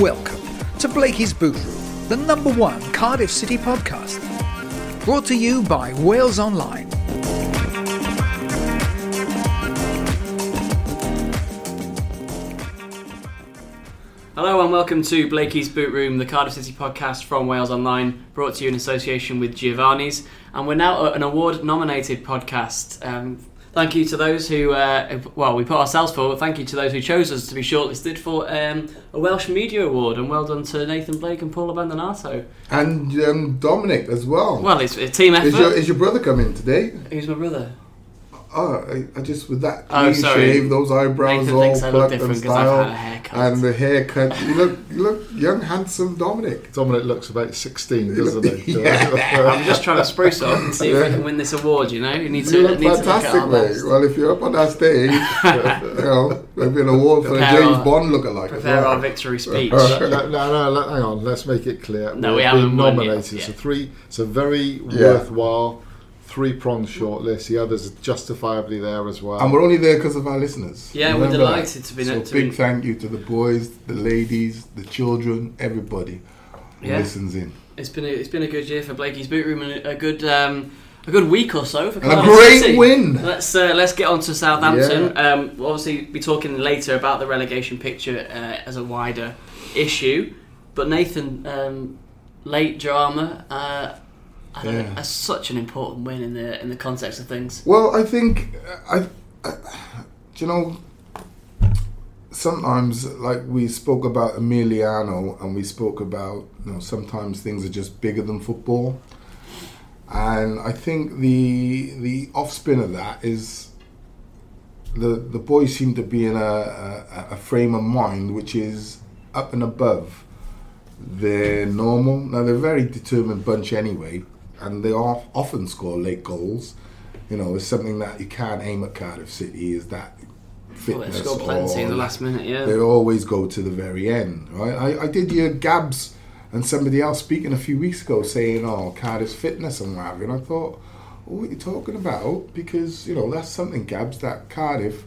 Welcome to Blakey's Boot Room, the number one Cardiff City podcast. Brought to you by Wales Online. Hello and welcome to Blakey's Boot Room, the Cardiff City podcast from Wales Online, brought to you in association with Giovanni's. And we're now an award nominated podcast. Um, thank you to those who, uh, well, we put ourselves forward. Thank you to those who chose us to be shortlisted for um, a Welsh Media Award. And well done to Nathan Blake and Paul Abbandonato. And um, Dominic as well. Well, it's a team effort. Is your, is your brother coming today? Who's my brother? Oh, I, I just with that Oh, clean sorry. shave, those eyebrows Nathan all thinks I look plucked and different 'cause I've style, had a haircut. and the haircut. You look, you look young, handsome Dominic. Dominic looks about 16, doesn't he? I'm just trying to spruce up and see if we can win this award, you know? You need to, You look need to look fantastic, our mate. Well, if you're up on that stage, you know, maybe an award for a James our- Bond lookalike. Prepare well. our victory speech. no, no, no, hang on. Let's make it clear. No, We're we haven't being won yet, nominated. So three. It's a very Yeah. worthwhile three-pronged shortlist. The others are justifiably there as well. And we're only there because of our listeners. Yeah, we're delighted that? to be- So to big be- thank you to the boys, the ladies, the children, everybody who Yeah. listens in. It's been a, it's been a good year for Blakey's boot room and a good um, a good week or so for And a great City. win. Let's uh, let's get on to Southampton. Yeah. Um, we'll obviously be talking later about the relegation picture uh, as a wider issue, but Nathan, um, late drama. Uh, I don't Yeah. know, that's such an important win in the in the context of things. Well, I think I, I do you know sometimes like we spoke about Emiliano and we spoke about you know sometimes things are just bigger than football. And I think the the offspin of that is the the boys seem to be in a, a, a frame of mind which is up and above their normal. Now they're a very determined bunch anyway, and they often score late goals. You know, it's something that you can't aim at Cardiff City. Is that Well, they fitness? scored plenty in the last minute. Yeah. They always go to the very end, right? I, I did hear Gabs and somebody else speaking a few weeks ago saying, "Oh, Cardiff's fitness and what have you." And I thought, oh, "What are you talking about?" Because you know that's something, Gabs, that Cardiff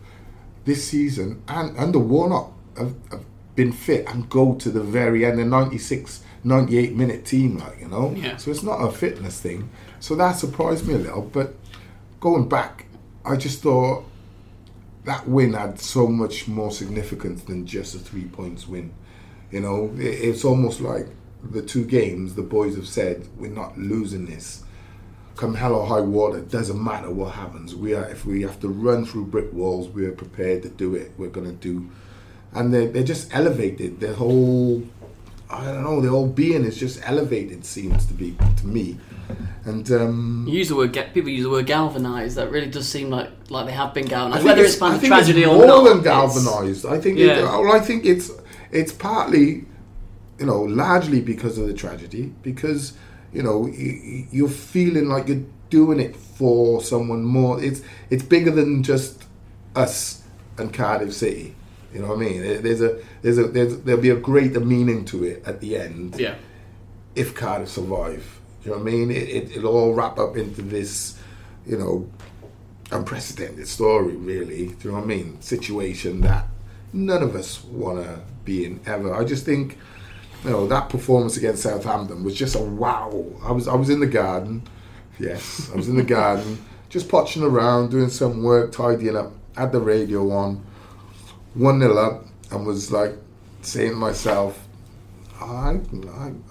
this season and under Warnock have, have been fit and go to the very end. A 96, 98 minute team, like you know. Yeah. So it's not a fitness thing. So that surprised me a little. But going back, I just thought that win had so much more significance than just a three points win. You know, it, it's almost like the two games the boys have said we're not losing this. Come hell or high water, doesn't matter what happens. We are if we have to run through brick walls, we are prepared to do it. We're gonna do, and they they're just elevated. Their whole, I don't know, the whole being is just elevated. Seems to be to me, and um, You use the word get people use the word galvanised. That really does seem like like they have been galvanised. Whether it's, by I the think tragedy it's or more not, than galvanised. I think. Yeah. It, well, I think it's it's partly, you know, largely because of the tragedy. Because you know you're feeling like you're doing it for someone more. It's it's bigger than just us and Cardiff City. You know what I mean? There's a there's a there's, there'll be a greater meaning to it at the end Yeah. if Cardiff survive. You know what I mean? It, it, it'll all wrap up into this, you know, unprecedented story, really. Do you know what I mean? Situation that none of us want to be in ever. I just think, you know, that performance against Southampton was just a wow. I was I was in the garden. Yes, I was in the garden, just potching around, doing some work, tidying up. Had the radio on, one 0 up, and was like saying to myself, I,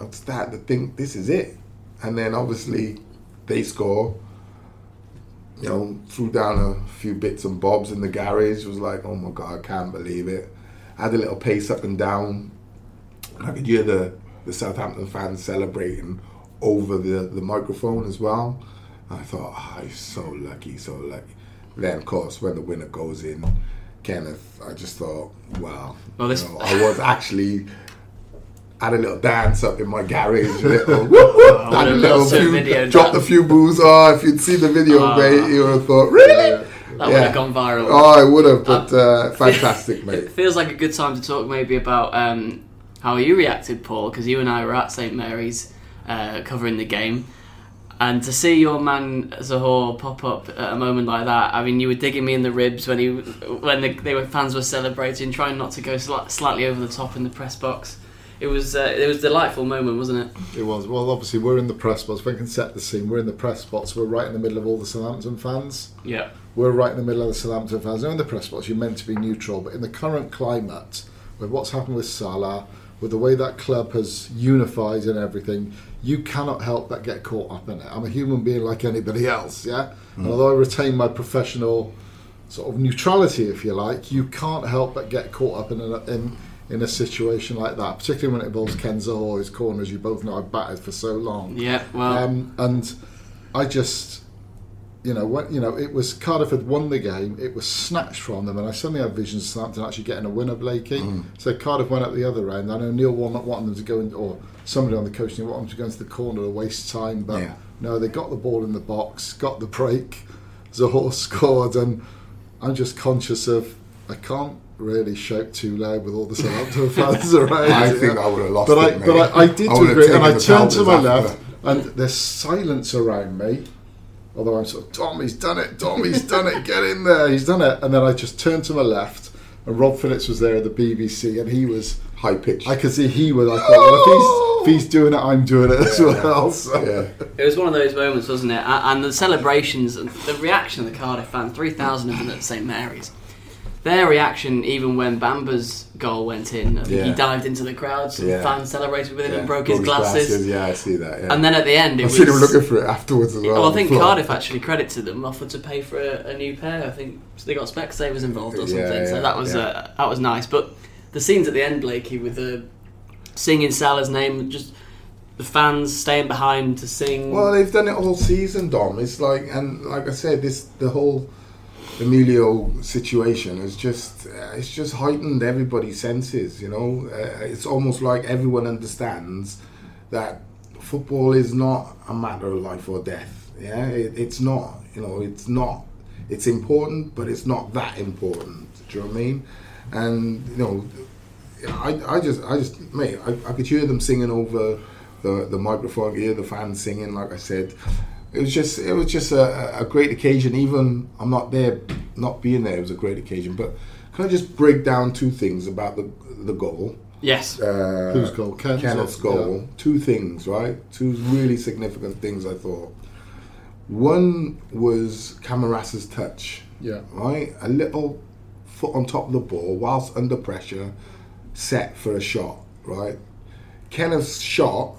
I, started to think this is it. And then obviously they score. You know, threw down a few bits and bobs in the garage. Was like, oh my god, I can't believe it. Had a little pace up and down. I could hear the, the Southampton fans celebrating over the, the microphone as well. I thought, oh, he's so lucky, so lucky. Then, of course, when the winner goes in, Kenneth, I just thought, wow. Well, this- you know, I was actually had a little dance up in my garage, a little, whoop, had a little few, video dropped a few boos. Oh, if you'd seen the video, Ah. mate, you would have thought, really? That would have gone viral. Oh, I would have, but uh, fantastic, It mate. feels like a good time to talk maybe about um, how you reacted, Paul, because you and I were at St Mary's uh, covering the game. And to see your man Zohore pop up at a moment like that, I mean, you were digging me in the ribs when he, when the, they were fans were celebrating, trying not to go sli- slightly over the top in the press box. It was uh, it was a delightful moment, wasn't it? It was. Well, obviously, we're in the press box. If I can set the scene, we're in the press box. We're right in the middle of all the Southampton fans. Yeah. We're right in the middle of the Southampton fans. Now, in the press box, you're meant to be neutral, but in the current climate, with what's happened with Sala, with the way that club has unified and everything, you cannot help but get caught up in it. I'm a human being like anybody else, yeah? And although I retain my professional sort of neutrality, if you like, you can't help but get caught up in a, in, in a situation like that, particularly when it involves Kenzo or his corners, you both know I've battered for so long. Yeah. Well. Um, and I just, you know, when, you know, it was Cardiff had won the game. It was snatched from them, and I suddenly had visions of Southampton actually getting a winner, Blakey. Mm. So Cardiff went up the other end. I know Neil Warnock wanted them to go in, or somebody on the coaching wanted them to go into the corner to waste time, but Yeah. no, they got the ball in the box, got the break. Zohore scored, and I'm just conscious of I can't really shout too loud with all the Southampton fans around. I you think know. I would have lost but it, I, mate. but I, I did I agree, and I turned to my left, and there's silence around me. Although I'm sort of, oh, Tom, he's done it. Tom, he's done it. Get in there. He's done it. And then I just turned to my left, and Rob Phillips was there at the BBC, and he was. high pitched. I could see he was. I thought, well, if he's, if he's doing it, I'm doing it as well. So. yeah. It was one of those moments, wasn't it? And the celebrations, and the reaction of the Cardiff fans, 3,000 of them at St Mary's. Their reaction, even when Bamba's goal went in, I think he dived into the crowd, some Yeah. fans celebrated with him yeah. and broke his glasses. Yeah, I see that. Yeah. And then at the end, it I was. seen him looking for it afterwards as well. well, I think. Cardiff actually credit to them offered to pay for a, a new pair. I think they got Specsavers involved or Yeah, something. so that was yeah. uh, that was nice. But the scenes at the end, Blakey, with the singing Sala's name, just the fans staying behind to sing. Well, they've done it all season, Dom. It's like, and like I said, this the whole Emilio situation is just uh, it's just heightened everybody's senses. You know, uh, it's almost like everyone understands that football is not a matter of life or death. Yeah, it, it's not. You know, it's not. It's important, but it's not that important. Do you know what I mean? And you know, I, I just, I just, mate, I, I could hear them singing over the the microphone, hear the fans singing. Like I said, it was just, it was just a, a great occasion. Even I'm not there, not being there, it was a great occasion. But can I just break down two things about the the goal? yes. Uh, Whose goal? Ken's Kenneth's or- goal. Two things, right? Two really significant things. I thought. One was Camarasa's touch Yeah. right? A little foot on top of the ball whilst under pressure, set for a shot, right? Kenneth's shot,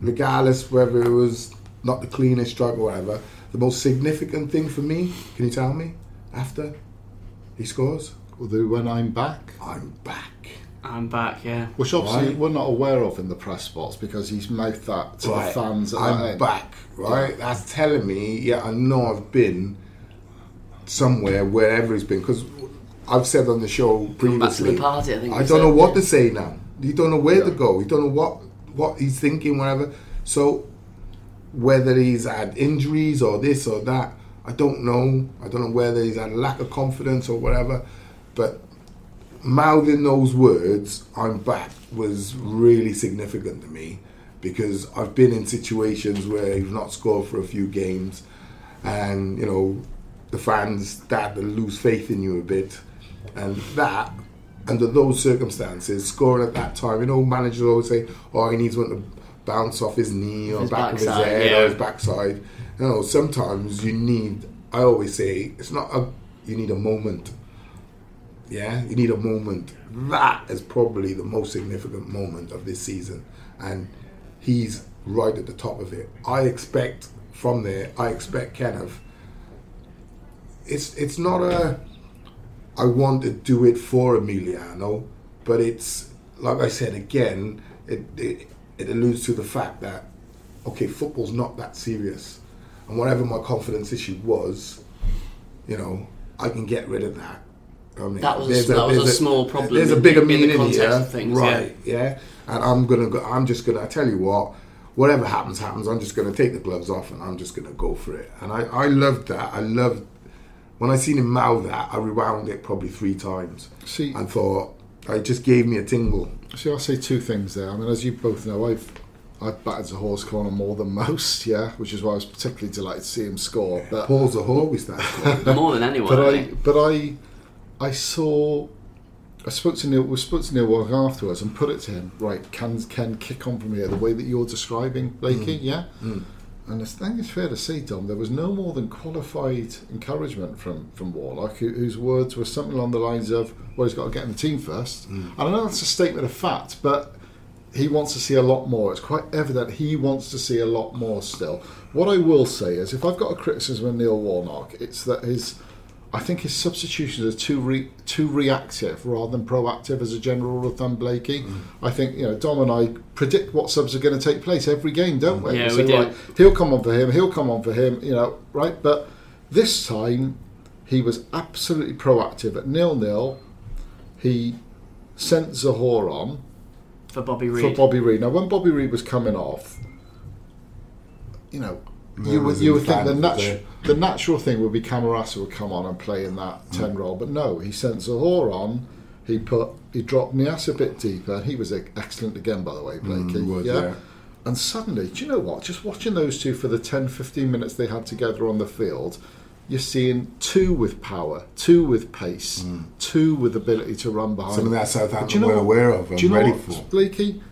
regardless whether it was not the cleanest strike or whatever, the most significant thing for me, can you tell me, after he scores? Although when I'm back, I'm back. I'm back. Yeah. which obviously Right. we're not aware of in the press box because he's mouthed that to Right. the fans. At I'm that back, right? That's telling me, yeah, I know I've been somewhere, wherever he's been, because I've said on the show Back to previously. the party. I think. I don't said. know what to say now. You don't know where to go. You don't know what what he's thinking, whatever. So whether he's had injuries or this or that, I don't know. I don't know whether he's had lack of confidence or whatever. But mouthing those words, "I'm back," was really significant to me because I've been in situations where he's not scored for a few games, and you know the fans start to lose faith in you a bit, and that under those circumstances, scoring at that time, you know, managers always say, "Oh, he needs one to bounce off his knee or His back of his backside, head yeah. or his backside." You know, sometimes you need. I always say it's not a. You need a moment. Yeah, you need a moment. That is probably the most significant moment of this season, and he's right at the top of it. I expect from there. I expect Kenneth. It's it's not a. I want to do it for Emiliano, but it's like I said again. It it, it alludes to the fact that okay, football's not that serious. and whatever my confidence issue was, you know, I can get rid of that. I mean, That was a- there's that was a there's small problem There's a bigger in the meaning context here, of things, right? Yeah. and I'm gonna go. I'm just gonna. I tell you what. Whatever happens, happens. I'm just gonna take the gloves off and I'm just gonna go for it. And I, I loved that. I loved when I seen him mouth that. I rewound it probably three times See, and thought it just gave me a tingle. See, I'll say two things there. I mean, as you both know, I've I've batted the horse corner more than most, yeah, which is why I was particularly delighted to see him score. But Paul's a whore. We started. More than anyone. but I I but I I saw I spoke to Neil we spoke to Neil Warnock afterwards and put it to him, right, can can kick on from here the way that you're describing Blakey, mm. yeah? Mm. And I think it's fair to say, Dom, there was no more than qualified encouragement from, from Warnock, who, whose words were something along the lines of, well, he's got to get in the team first. Mm. And I know that's a statement of fact, but he wants to see a lot more. It's quite evident he wants to see a lot more still. What I will say is, if I've got a criticism of Neil Warnock, it's that his, I think his substitutions are too re, too reactive rather than proactive as a general rule of thumb. Blakey, mm. I think you know Dom and I predict what subs are going to take place every game, don't we? Yeah, say, we do. Right, he'll come on for him. He'll come on for him. You know, right? But this time, he was absolutely proactive at nil nil. He sent Zohore on for Bobby for Bobby Reid. Now, when Bobby Reid was coming off, you know, you would you would think the natural the natural thing would be Camarasa would come on and play in that Mm. ten role, but no, he sent Zohore on. He put he dropped Niasse a bit deeper, and he was excellent again, by the way, Blakey. he was, yeah. And suddenly, do you know what? Just watching those two for the 10, 15 minutes they had together on the field, you're seeing two with power, two with pace, two with ability to run behind. Mm. Something that Southampton you know were aware of and Do you know ready what, for. Blakey?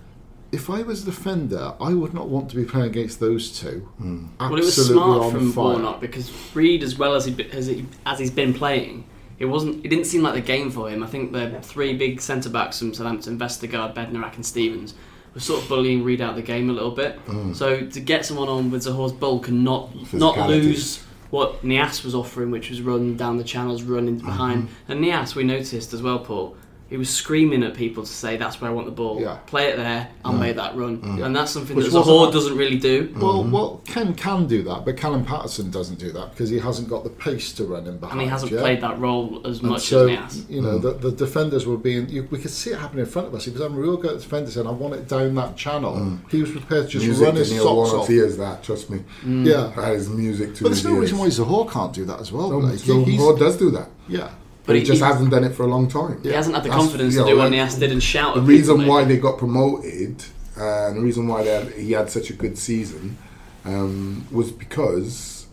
If I was a defender, I would not want to be playing against those two. Mm. Well, it was smart on from fire. Warnock because Reid, as well as he as, he as he's been playing, it wasn't. It didn't seem like the game for him. I think the three big centre backs from Southampton, Vestergaard, Bednarek, and Stephens, were sort of bullying Reid out of the game a little bit. So to get someone on with Zohore's bulk and not not lose what Niasse was offering, which was run down the channels, run in behind. And Niasse, we noticed as well, Paul. He was screaming at people to say, "That's where I want the ball. Yeah. Play it there. I'll mm. make that run." Mm. And that's something Which that wasn't doesn't really do. Mm. Well, well, Ken can do that, but Callum Paterson doesn't do that because he hasn't got the pace to run in behind. and he hasn't yeah? played that role as And much so, as Niasse. you know, the, the defenders were being. You, we could see it happening in front of us. He was having a real go at the defender saying, "I want it down that channel." He was prepared to just Music run to his Neil socks Warnock's off. ears. That trust me. Yeah, That is music to but there's his no ears. reason why Zohore can't do that as well. No, Blake. so He- does do that, yeah, but he, he- just he- hasn't done it for a long time. He hasn't had the That's- confidence you to know, do what Niasse did and shout. The reason people, why maybe. they got promoted uh, and the reason why they had, he had such a good season um, was because,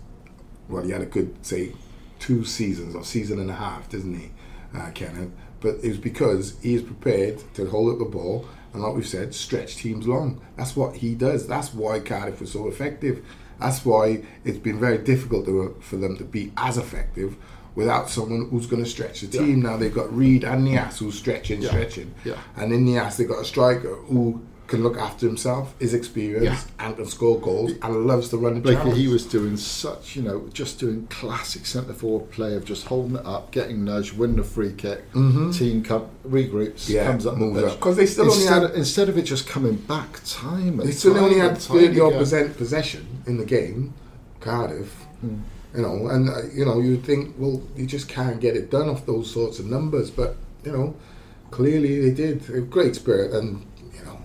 well, he had a good, say, two seasons or season and a half, doesn't he, uh, Kenneth? But it was because he is prepared to hold up the ball and, like we've said, stretch teams long. That's what he does. That's why Cardiff was so effective. That's why it's been very difficult to, for them to be as effective without someone who's going to stretch the team. Now they've got Reid and Niasse who's stretching, Yeah. stretching. Yeah. And in Niasse, they've got a striker who can look after himself, is experienced, and can score goals, and loves to run the Blakey, he was doing such, you know, just doing classic centre forward play of just holding it up, getting nudged, win the free kick, team come, regroups, Mm-hmm. Yeah, comes up, the moves pitch. up. 'Cause they still only instead, had- of, instead of it just coming back time They still time only had 30 odd percent possession in the game, Cardiff. Hmm. You know, and uh, you know, you think, well, you just can't get it done off those sorts of numbers, but you know, clearly they did. A great spirit, and you know,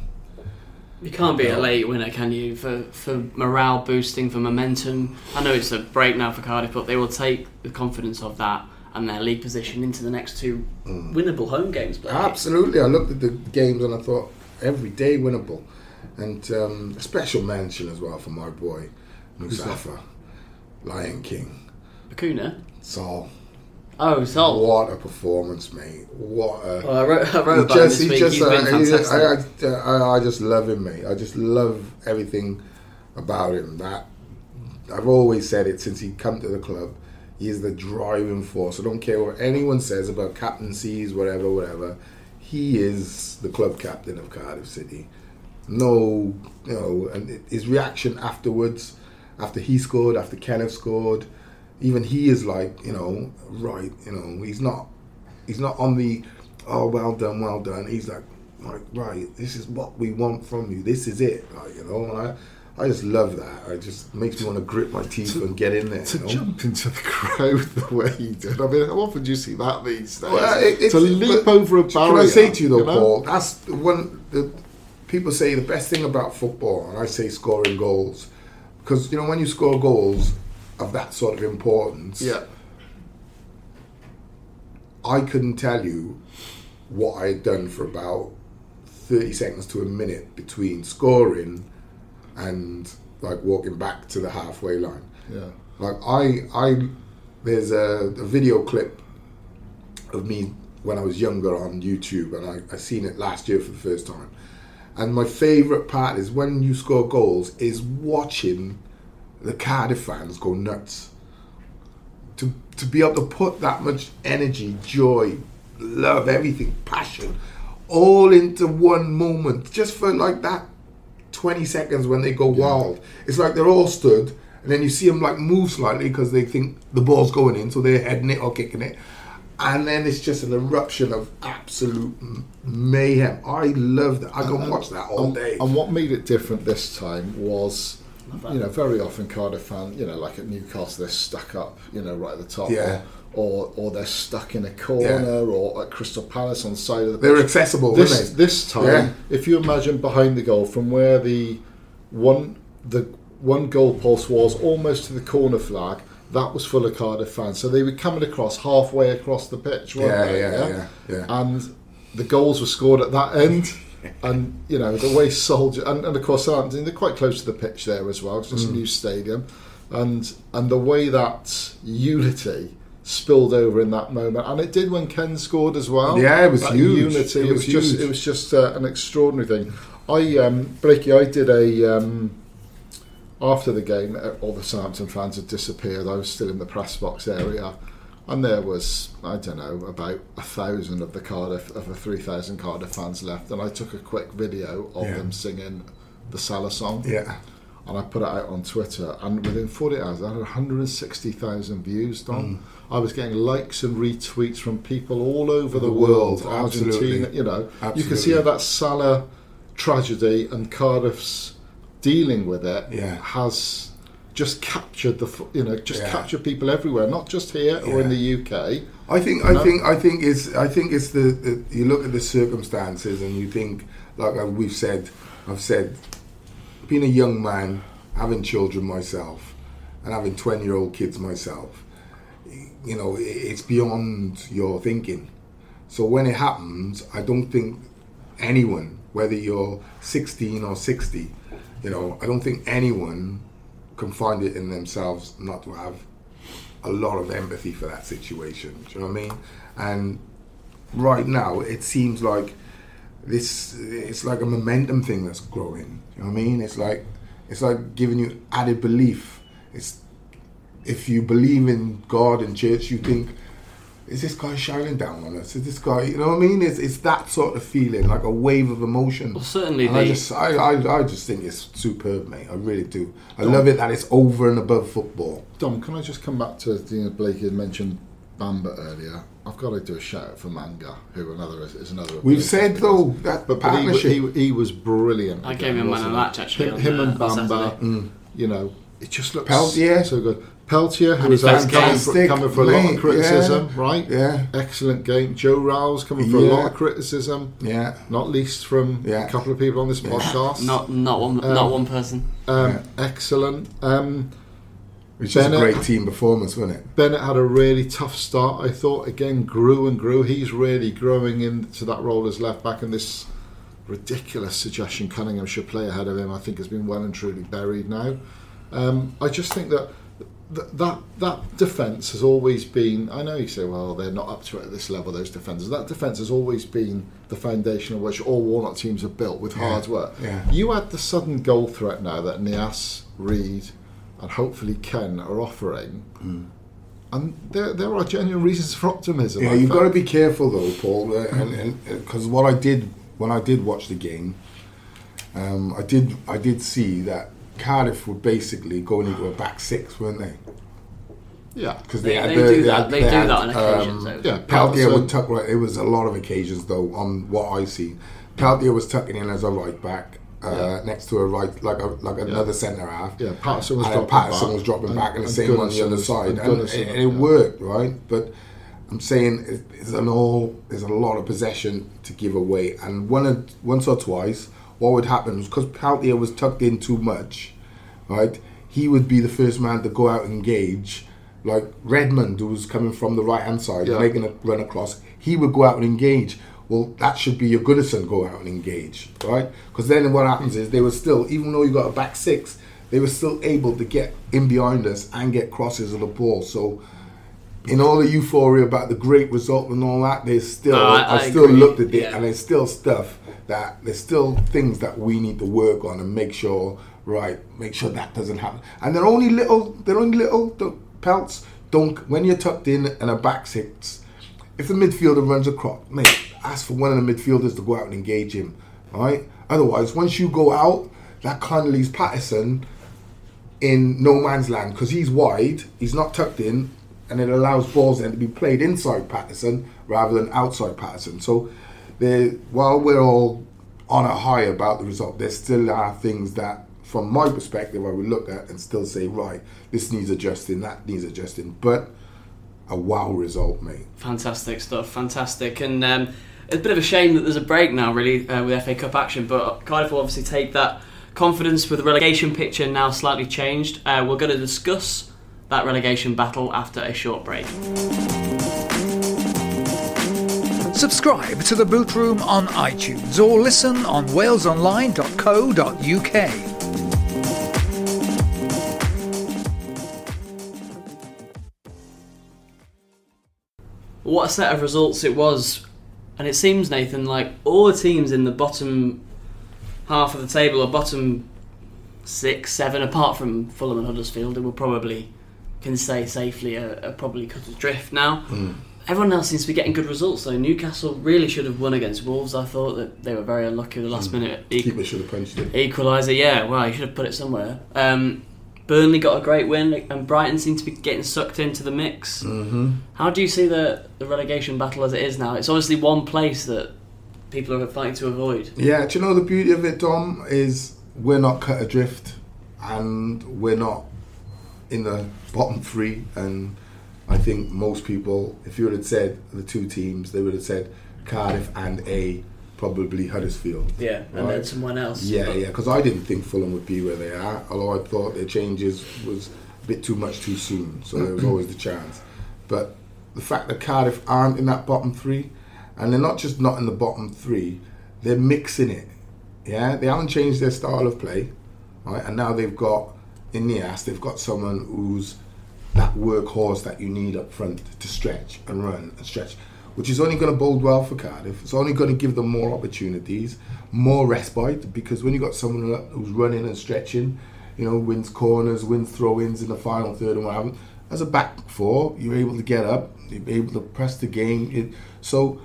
You can't be a late winner, can you? For for morale boosting, for momentum. I know it's a break now for Cardiff, but they will take the confidence of that and their league position into the next two Mm. winnable home games. Blake. Absolutely. I looked at the games and I thought every day winnable. And um, a special mention as well for my boy, Mustafa, Lion King, Bakuna. Saul. Oh, Sol. What a performance, mate. What a. Well, I wrote, I wrote about him this week. just, He's uh, been fantastic. I, I, I, I just love him, mate. I just love everything about him. That I've always said it since he come to the club. He is the driving force. I don't care what anyone says about captaincies, whatever, whatever. He is the club captain of Cardiff City. No, you know, and his reaction afterwards, after he scored, after Kenneth scored, even he is like, you know, right, you know, he's not he's not on the oh well done well done he's like like right this is what we want from you this is it like you know and I I just love that. It just makes me want to grit my teeth To- and get in there. to you know? jump into the crowd the way he did. I mean, how often do you see that these days? Well, it- it's- to leap over a barrier. Can I say to you though, you know? Paul? That's one. The people say the best thing about football, and I say scoring goals, because you know when you score goals of that sort of importance, Yeah, I couldn't tell you what I had done for about thirty seconds to a minute between scoring and like walking back to the halfway line. yeah. Like I, I, there's a, a video clip of me when I was younger on YouTube, and I, I seen it last year for the first time. And my favourite part is when you score goals is watching the Cardiff fans go nuts. To to be able to put that much energy, joy, love, everything, passion, all into one moment, just for like that 20 seconds when they go wild. It's like they're all stood, and then you see them like move slightly because they think the ball's going in, so they're heading it or kicking it. And then it's just an eruption of absolute mayhem. I love that. I can watch that all and, day. And what made it different this time was, you know, very often Cardiff fan, you know, like at Newcastle, they're stuck up, you know, right at the top, Yeah. or or they're stuck in a corner, Yeah. or at Crystal Palace on the side of the. They're pitch. accessible, This aren't they? this time, Yeah. if you imagine behind the goal from where the one the one goal post was almost to the corner flag. That was full of Cardiff fans, so they were coming across halfway across the pitch, weren't Yeah, they? yeah, yeah, yeah. And the goals were scored at that end, and you know the way Soldier and, and of course Southampton they're quite close to the pitch there as well. 'cause Mm. It's a new stadium, and and the way that unity spilled over in that moment, and it did when Ken scored as well. Yeah, it was That huge. Unity, It was just it was just uh, an extraordinary thing. I um, Blakey, I did a. Um, after the game, all the Southampton fans had disappeared. I was still in the press box area, and there was I don't know about a thousand of the Cardiff of the three thousand Cardiff fans left, and I took a quick video of Yeah. them singing the Sala song, yeah. and I put it out on Twitter, and within 40 hours, I had 160,000 views. Done. Mm. I was getting likes and retweets from people all over the, The world, world, Argentina. You know, you can see how that Sala tragedy and Cardiff's dealing with it Yeah. has just captured the you know just Yeah. captured people everywhere, not just here or in the UK. I think I think I think it's I think it's the, the you look at the circumstances and you think like uh, we've said I've said being a young man having children myself and having 20 year old kids myself you know it's beyond your thinking so when it happens I don't think anyone whether you're 16 or 60 you know I don't think anyone can find it in themselves not to have a lot of empathy for that situation. Do you know what I mean? And right now, it seems like this. It's like a momentum thing that's growing. Do you know what I mean? It's like it's like giving you added belief. It's if you believe in God and church, you think. Is this guy shining down on us? Is this guy, you know what I mean? It's, it's that sort of feeling, like a wave of emotion. Well, certainly And I just, I, I, I just think it's superb, mate. I really do. I love it that it's over and above football. Dom, can I just come back to you know, Blake had mentioned Bamba earlier. I've got to do a shout out for Manga, who another is, is another. We've said though that but, but he, he, he was brilliant. I again, gave him man of wasn't the match, actually, Him, him uh, and Bamba, Saturday. you know, it just looks Peltier. so good. Peltier, who was his out coming game. for, coming for a lot of criticism, yeah, right? yeah. excellent game. Joe Ralls coming for a lot of criticism, yeah, not least from Yeah. a couple of people on this podcast. Not not one Um, not one person. um, Yeah. excellent. Um, which is a great team performance, wasn't it? Bennett had a really tough start. I thought again grew and grew. He's really growing into that role as left back, and this ridiculous suggestion Cunningham should play ahead of him. I think has been well and truly buried now. Um, I just think that. Th- That that defence has always been. I know you say, well, they're not up to it at this level. Those defenders. That defence has always been the foundation on which all Warnock teams are built with Yeah, hard work. yeah. You add the sudden goal threat now that Niasse, Reid, and hopefully Ken are offering, and there, there are genuine reasons for optimism. Yeah, I you've got to be careful though, Paul, uh, and because what I did when I did watch the game, um, I did I did see that Cardiff were basically going into a back six, weren't they? Yeah, Because They- they do that- they do that on occasions, though. yeah. Peltier would tuck right. It was a lot of occasions though on what I see. Peltier was tucking in as a right back, uh, Yeah. next to a right, like a, like another centre half. Yeah, Paterson was and dropping Paterson back, was dropping and- back, and the and same on the other side, and and, Gunnarsson, and it yeah. worked, right? But I'm saying it- it's an all. There's a lot of possession to give away, and one or- once or twice, what would happen was because Peltier was tucked in too much, right? He would be the first man to go out and engage. Like Redmond, who was coming from the right hand side, Yeah. making a run across, he would go out and engage. Well, that should be your Goodison go out and engage, right? Because then what happens is they were still, even though you got a back six, they were still able to get in behind us and get crosses of the ball. So, in all the euphoria about the great result and all that, there's still, No, I- I, I still agree. looked at it, Yeah. and there's still stuff that there's still things that we need to work on and make sure, right, make sure that doesn't happen. And they're only little, they're only little pelts. Don't when you're tucked in and a back six, if the midfielder runs across, mate, ask for one of the midfielders to go out and engage him. All right. Otherwise, once you go out, that kind of leaves Paterson in no man's land because he's wide, he's not tucked in, and it allows balls then to be played inside Paterson rather than outside Paterson. So, while we're all on a high about the result, there still are things that, from my perspective, I would look at and still say, right, this needs adjusting, that needs adjusting. But a wow result, mate. Fantastic stuff, fantastic. And um, it's a bit of a shame that there's a break now, really, uh, with FA Cup action. But Cardiff will obviously take that confidence with the relegation picture now slightly changed. Uh, we're going to discuss that relegation battle after a short break. Subscribe to the Boot Room on iTunes or listen on walesonline.co.uk. What a set of results it was. And it seems, Nathan, like all the teams in the bottom half of the table, or bottom six, seven, apart from Fulham and Huddersfield, who will probably can say safely are, are probably cut adrift now. Hmm. Everyone else seems to be getting good results, though. Newcastle really should have won against Wolves. I thought that they were very unlucky with the last minute equ- Keeper should have punched it. equaliser. Yeah, well, you should have put it somewhere. Um, Burnley got a great win, and Brighton seem to be getting sucked into the mix. Mm-hmm. How do you see the, the relegation battle as it is now? It's obviously one place that people are fighting to avoid. Yeah, do you know the beauty of it, Dom, is we're not cut adrift and we're not in the bottom three. And I think most people, if you would have said the two teams, they would have said Cardiff and A, probably Huddersfield. Yeah, and then someone else. Yeah, yeah, because I didn't think Fulham would be where they are, although I thought their changes was a bit too much too soon, so there was always the chance. But the fact that Cardiff aren't in that bottom three, and they're not just not in the bottom three, they're mixing it. Yeah, they haven't changed their style of play, right? And now they've got in the ass, they've got someone who's that workhorse that you need up front to stretch and run and stretch, which is only going to bode well for Cardiff. It's only going to give them more opportunities, more respite, because when you've got someone who's running and stretching, you know, wins corners, wins throw-ins in the final third and what have as a back four, you're able to get up, you're able to press the game. It, so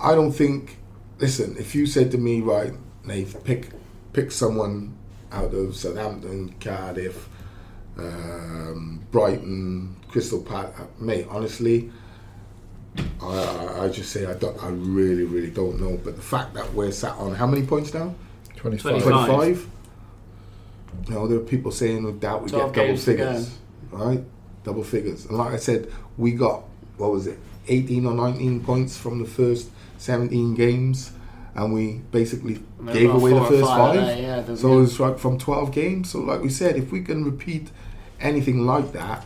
I don't think. Listen, if you said to me, right, Nate, pick pick someone out of Southampton, Cardiff, um, Brighton, Crystal Palace, mate, honestly, I, I, I just say I don't. I really, really don't know. But the fact that we're sat on how many points now? 25. 25. Twenty-five. You know, there are people saying with doubt we 12 get double games to go. figures, right? Double figures. And like I said, we got what was it, eighteen or nineteen points from the first seventeen games, and we basically There gave away the first five five. there, yeah, so yeah. it's like from twelve games. So like we said, if we can repeat anything like that,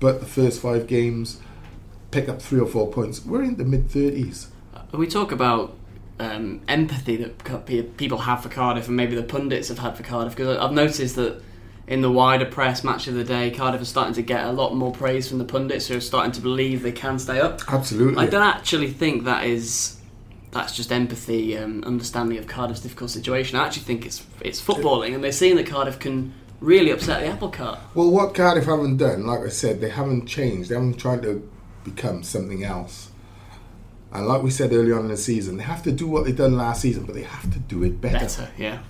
but the first five games pick up three or four points, we're in the mid thirties. We talk about um, empathy that people have for Cardiff, and maybe the pundits have had for Cardiff. Because I've noticed that in the wider press, match of the day, Cardiff are starting to get a lot more praise from the pundits who are starting to believe they can stay up. Absolutely. I don't actually think that is that's just empathy and understanding of Cardiff's difficult situation. I actually think it's it's footballing, and they're seeing that Cardiff can really upset the apple cart. Well, what Cardiff haven't done, like I said, they haven't changed. They haven't tried to become something else. And like we said earlier on in the season, they have to do what they done last season, but they have to do it better, Better, yeah.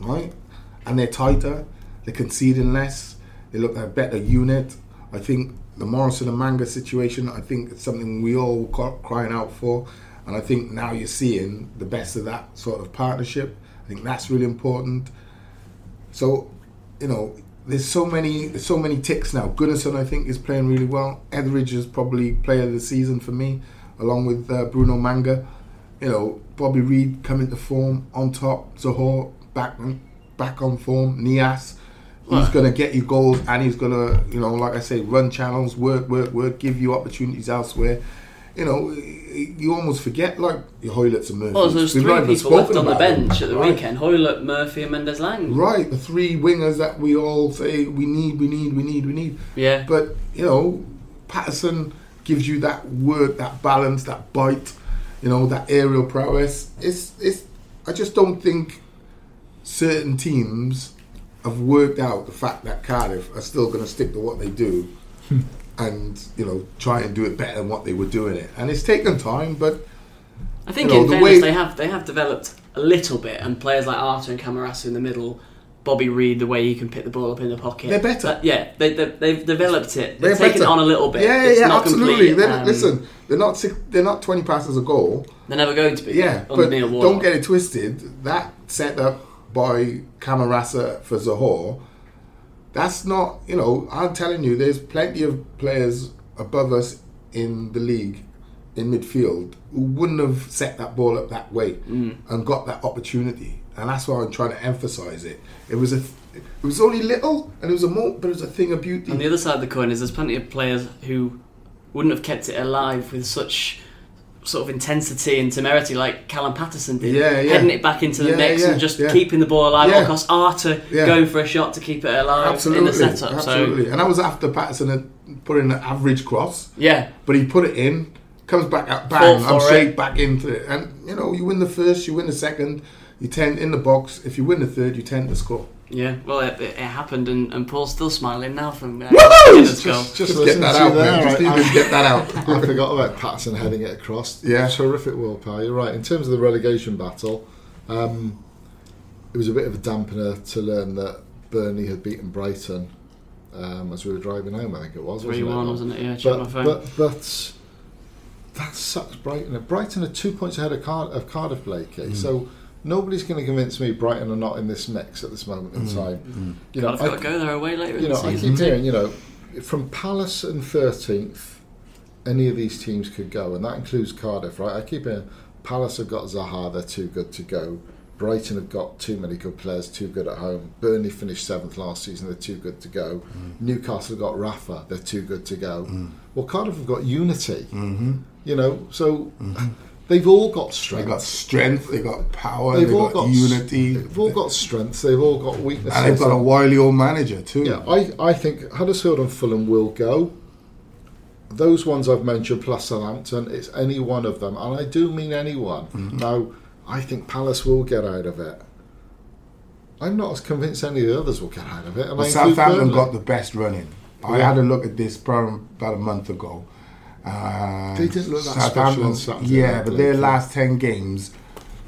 right? And they're tighter. They're conceding less. They look like a better unit. I think the Morrison and Manga situation. I think it's something we all were crying out for, and I think now you're seeing the best of that sort of partnership. I think that's really important. So, you know, there's so many there's so many ticks now. Gunnarsson, I think, is playing really well. Etheridge is probably player of the season for me, along with uh, Bruno Manga. You know, Bobby Reid coming to form on top. Zohore back back on form. Niasse, he's going to get you goals and he's going to, you know, like I say, run channels, work, work, work, give you opportunities elsewhere. You know, you almost forget like your Hoiletts and Murphys. Oh, well, there's three people left on the about them, bench at the right? weekend: Hoilett, Murphy, and Mendez-Laing. Right, the three wingers that we all say we need, we need, we need, we need. Yeah. But you know, Paterson gives you that work, that balance, that bite. You know, that aerial prowess. It's it's. I just don't think certain teams have worked out the fact that Cardiff are still going to stick to what they do, and you know, try and do it better than what they were doing it. And it's taken time, but I think you know, in the fairness way- they have they have developed a little bit, and players like Arter and Camarasa in the middle, Bobby Reid, the way he can pick the ball up in the pocket. They're better. Uh, yeah, they, they, they've developed it. They're They've taken it on a little bit. Yeah, It's yeah, not absolutely. complete, They're, um, listen, they're not six, they're not twenty passes a goal. they're never going to be. Yeah, but don't get it twisted. That set up by Camarasa for Zohore, that's not, you know, I'm telling you, there's plenty of players above us in the league in midfield who wouldn't have set that ball up that way Mm. and got that opportunity. And that's why I'm trying to emphasize it. It was a, it was only little, and it was a more, but it was a thing of beauty. On the other side of the coin is there's plenty of players who wouldn't have kept it alive with such sort of intensity and temerity like Callum Paterson did, Yeah, yeah. heading it back into the Yeah, mix and just keeping the ball alive. Yeah. Of course, Arter Yeah. going for a shot to keep it alive absolutely, in the setup. absolutely. So And that was after Paterson had put in an average cross. yeah, but he put it in, comes back out, bang, I'm straight back into it. And you know, you win the first, you win the second, you tend in the box. If you win the third, you tend to score. Yeah. Well, it, it happened, and, and Paul's still smiling now from uh, Woohoo! Guinness goal. Just Just listen get that out, there, man. Just right? even get that out. I forgot about Paterson heading it across. Yeah. Terrific willpower. You're right. In terms of the relegation battle, um, it was a bit of a dampener to learn that Burnley had beaten Brighton um, as we were driving home, I think it was. Three wasn't it? one, wasn't it? Yeah, check my But, phone. but, but that sucks Brighton. Brighton are two points ahead of, Car- of Cardiff, Blakey. Mm. So nobody's going to convince me Brighton are not in this mix at this moment in mm. time. Mm. You know, I've I- got to go there away later you in know, the I keep hearing, you know, from Palace and 13th, any of these teams could go, and that includes Cardiff, right? I keep hearing Palace have got Zaha, they're too good to go. Brighton have got too many good players, too good at home. Burnley finished seventh last season, they're too good to go. Mm. Newcastle have got Rafa, they're too good to go. Well, Cardiff have got Unity, mm-hmm. you know, so mm-hmm. They've all got strength. They strength. got strength, they got power, They've they all got, got unity, They've all got strengths. They've all got weaknesses. and they've got a wily old manager too. Yeah, I, I think Huddersfield and Fulham will go. Those ones I've mentioned, plus Southampton, it's any one of them, and I do mean anyone. Mm-hmm. Now, I think Palace will get out of it. I'm not as convinced any of the others will get out of it. Well, Southampton got the best running. I had a look at this about a month ago. Uh, They didn't look that special on Saturday Yeah, but their Blake. last ten games,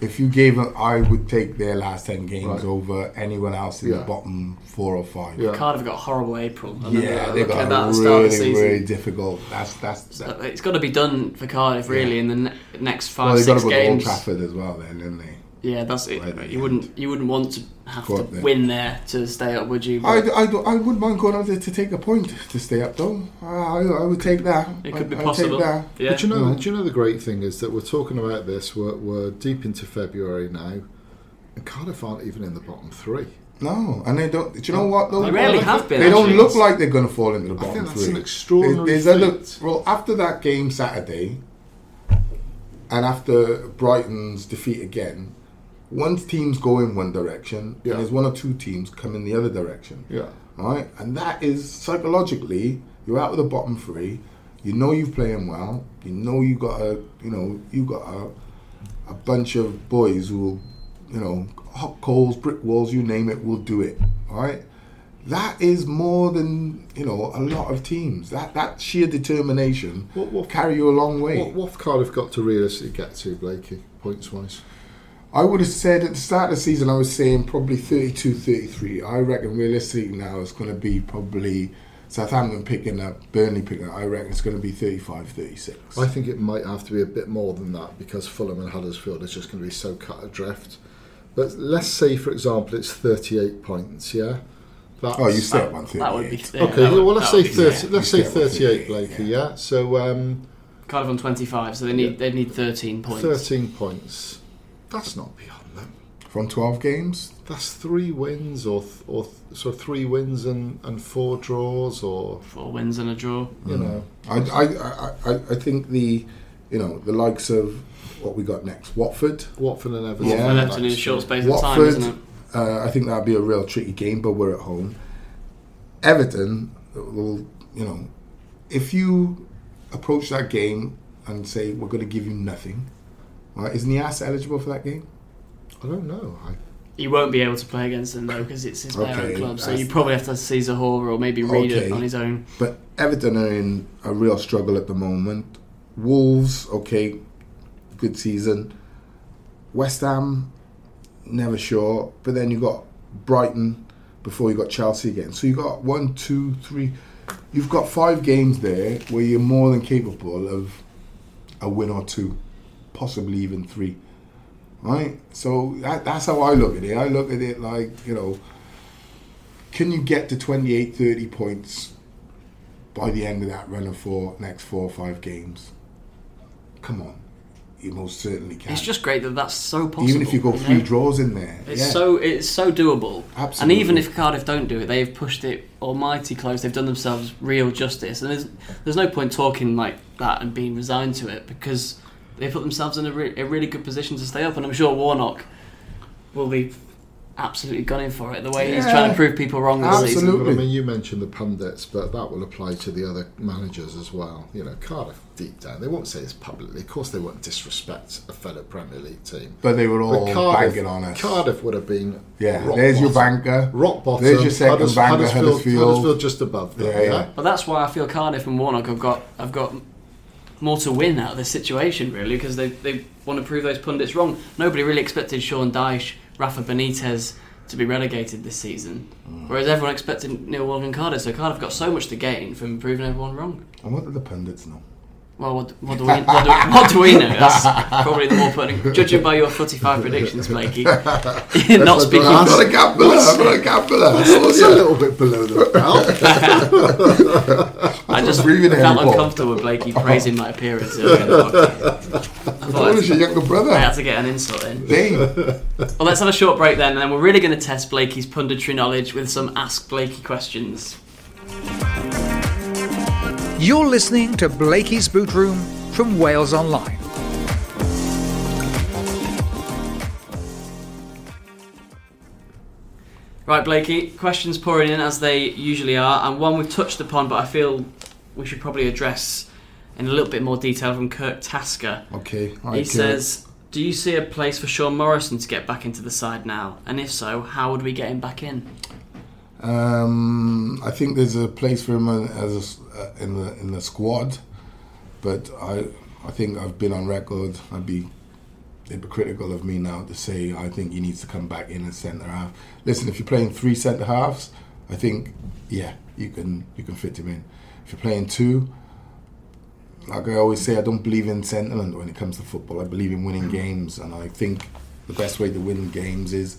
if you gave them, I would take their last ten games Right. over anyone else in the bottom four or five. Yeah. Cardiff got a horrible April. I Yeah, they Looking got at that at a the start of the really, really difficult. That's that's. That, It's got to be done for Cardiff really in the ne- next five, well, they got to six go to Old games. Trafford as well, then, didn't they? Yeah, that's it. Right, you wouldn't you wouldn't want to have Go to there. win there to stay up, would you? I, I, don't- I wouldn't mind going out there to take a point to stay up, though. I, I, I would take that. it could be I, I'd possible. Take that. Yeah. But you know, Mhm. do you know the great thing is that we're talking about this. We're, we're deep into February now, and Cardiff aren't even in the bottom three. No, and they don't. Do you know what? Though? They rarely have been. They don't actually. look like they're going to fall into the I bottom think that's three. an extraordinary There's, there's well, after that game Saturday, and after Brighton's defeat again, one team's go in one direction, Yeah. and there's one or two teams come in the other direction. Yeah. Right, and that is psychologically, you're out of the bottom three. You know you're playing well. You know you got a, you know, you got a, a bunch of boys who will, you know, hot coals, brick walls, you name it, will do it. All right, that is more than you know a lot of teams. That that sheer determination What- what- carry you a long way. What, what Cardiff got to realistically get to, Blakey, points wise? I would have said at the start of the season, I was saying probably 32, 33. I reckon realistically now it's going to be probably Southampton picking up, Burnley picking up. I reckon it's going to be 35, 36. I think it might have to be a bit more than that because Fulham and Huddersfield is just going to be so cut adrift. But let's say, for example, it's 38 points, yeah? That's, Oh, you stay at one That would be. thirty-eight. yeah, Okay, would- well, let's say 30, fair. let's say 38, 38, Blakey, yeah. yeah? So um, Cardiff on 25, so they need they need 13 points. 13 points. That's not beyond them. From twelve games, That's three wins, or th- or th- so three wins and, and four draws, or Four wins and a draw. you know. I, I, I, I, I think the, you know, the likes of what we got next, Watford. Watford and Everton. Yeah. And Everton in a short space of time, Watford, isn't it? uh, I think that'd be a real tricky game, but we're at home. Everton will, you know, if you approach that game and say we're going to give you nothing, right? Isn't Niasse eligible for that game? I don't know. I, You won't be able to play against them though because it's his parent Okay, club. So you probably have to see Zohore or maybe read it on his own. But Everton are in a real struggle at the moment. Wolves, okay, good season. West Ham, never sure. But then you got Brighton before you got Chelsea again. So you got one, two, three. You've got five games there where you're more than capable of a win or two, possibly even three. Right? So that, that's how I look at it. I look at it like, you know, can you get to 28, 30 points by the end of that run of four, next four or five games? Come on. You most certainly can. It's just great that that's so possible. Even if you go three know? draws in there. It's yeah. so it's so doable. Absolutely. And even if Cardiff don't do it, they've pushed it almighty close. They've done themselves real justice, and there's there's no point talking like that and being resigned to it because they put themselves in a, re- a really good position to stay up. And I'm sure Warnock will be absolutely gunning for it. The way he's trying to prove people wrong this season. Absolutely. Well, I mean, you mentioned the pundits, but that will apply to the other managers as well. You know, Cardiff, deep down, they won't say this publicly. Of course, they won't disrespect a fellow Premier League team. But they were all Cardiff, banking on us. Cardiff would have been Yeah, rock there's your banker. rock bottom. There's your second Hudders- banker, Huddersfield, Huddersfield. Huddersfield just above them. Yeah, Yeah, yeah. But that's why I feel Cardiff and Warnock have got have got more to win out of this situation, really, because they, they want to prove those pundits wrong. Nobody really expected Sean Dyche, Rafa Benitez to be relegated this season, mm. whereas everyone expected Neil Warnock and Cardiff. So Cardiff got so much to gain from proving everyone wrong. And what do the pundits know? Well, what, what, do, we, what, do, what do we know? That's probably the more pertinent. Judging by your 45 predictions, Blakey, you're not speaking. not I'm not a gambler. I'm not a gambler. It's a little bit below the belt. I just breathing felt Harry uncomfortable with Blakey praising my appearance earlier in. I thought What was your younger brother. I had to get an insult in. Dave. Well, let's have a short break then, and then we're really going to test Blakey's punditry knowledge with some Ask Blakey questions. You're listening to Blakey's Boot Room from Wales Online. Right, Blakey, questions pouring in as they usually are, and one we've touched upon, but I feel we should probably address in a little bit more detail from Kirk Tasker. Okay. He okay. says, Do you see a place for Sean Morrison to get back into the side now? And if so, how would we get him back in? Um, I think there's a place for him uh, as a s uh, in the in the squad, but I I think I've been on record. I'd be hypocritical of me now to say I think he needs to come back in as centre half. Listen, if you're playing three centre halves, I think yeah you can you can fit him in. If you're playing two, like I always say, I don't believe in sentiment when it comes to football. I believe in winning games, and I think the best way to win games is